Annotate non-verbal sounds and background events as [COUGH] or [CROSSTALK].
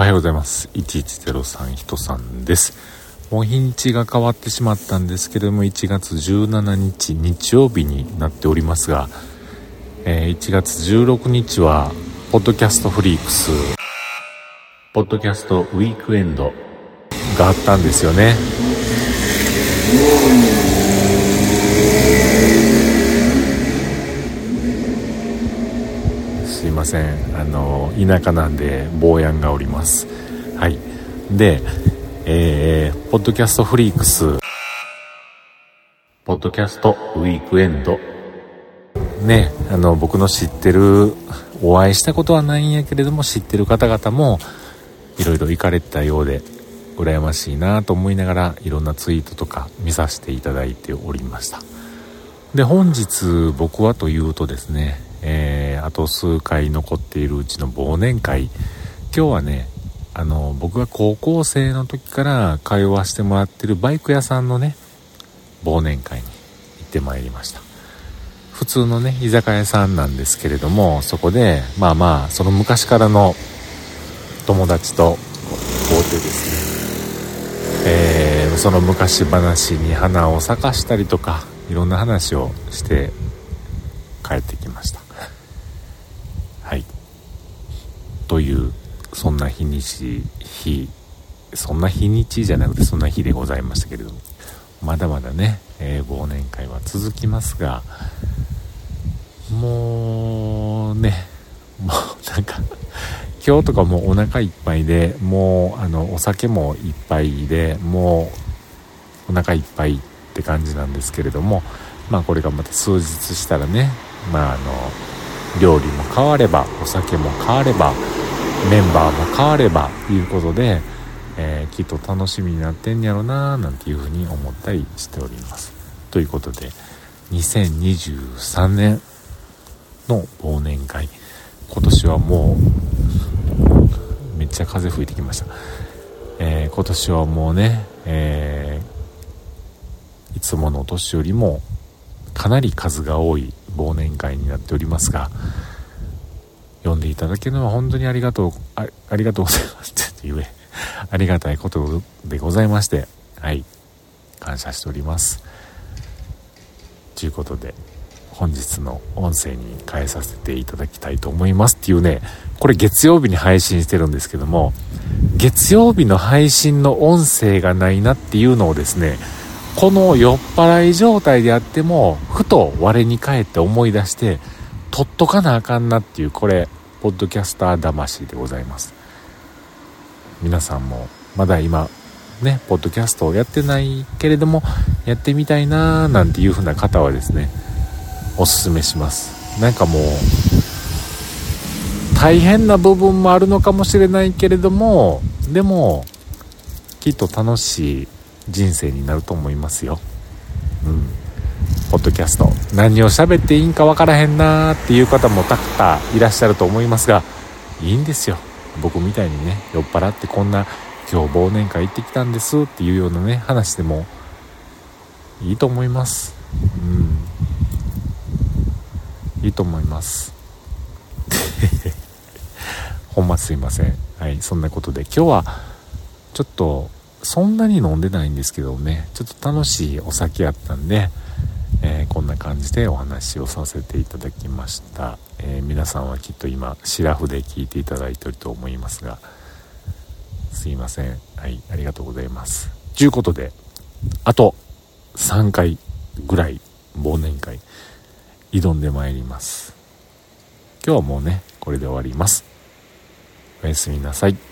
おはようございます。1103人さんです。もう日にちが変わってしまったんですけれども、1月17日日曜日になっておりますが、えー、1月16日は、ポッドキャストフリークス、ポッドキャストウィークエンドがあったんですよね。すいません。あの田舎なんで坊やんがおります。はい。でえー、ポッドキャストフリークス。ポッドキャストウィークエンド。ねあの僕の知ってるお会いしたことはないんやけれども知ってる方々もいろいろ行かれてたようで羨ましいなと思いながらいろんなツイートとか見させていただいておりました。で本日僕はというとですねえー、あと数回残っているうちの忘年会。今日はねあの僕が高校生の時から通わせてもらってるバイク屋さんのね忘年会に行ってまいりました。普通のね居酒屋さんなんですけれどもそこでまあまあその昔からの友達と会うてですね、えー、その昔話に花を咲かしたりとかいろんな話をして帰ってきました。はい。というそんな日にち日そんな日にちじゃなくてそんな日でございましたけれどもまだまだね、えー、忘年会は続きますがもうねもうなんか今日とかもうお腹いっぱいでもうあのお酒もいっぱいでもうお腹いっぱいって感じなんですけれどもまあこれがまた数日したらねまああの料理も変わればお酒も変わればメンバーも変わればいうことで、えー、きっと楽しみになってんやろななんていうふうに思ったりしております。ということで2023年の忘年会今年はもうめっちゃ風吹いてきました、えー、今年はもうね、えー、つもの年よりもかなり数が多い忘年会になっておりますが読んでいただけるのは本当にありがとうあありがとうございますって言え [LAUGHS] ありがたいことでございましてはい感謝しております。ということで本日の音声に変えさせていただきたいと思いますっていうねこれ月曜日に配信してるんですけども月曜日の配信の音声がないなっていうのをですねこの酔っ払い状態であってもふと我に返って思い出して取っとかなあかんなっていうこれポッドキャスター魂でございます。皆さんもまだ今ねポッドキャストをやってないけれどもやってみたいなーなんていう風な方はですねおすすめします。なんかもう大変な部分もあるのかもしれないけれどもでもきっと楽しい人生になると思いますよ。うん。ポッドキャスト。何を喋っていいんかわからへんなーっていう方もたくさんいらっしゃると思いますが、いいんですよ。僕みたいにね、酔っ払ってこんな今日忘年会行ってきたんですっていうようなね、話でもいいと思います。うん。いいと思います。[LAUGHS] ほんますいません。はい、そんなことで今日はちょっとそんなに飲んでないんですけどね。ちょっと楽しいお酒やったんで、えー、こんな感じでお話をさせていただきました、えー、皆さんはきっと今シラフで聞いていただいていると思いますが。すいません。はいありがとうございます。ということであと3回ぐらい忘年会挑んでまいります。今日はもうねこれで終わります。おやすみなさい。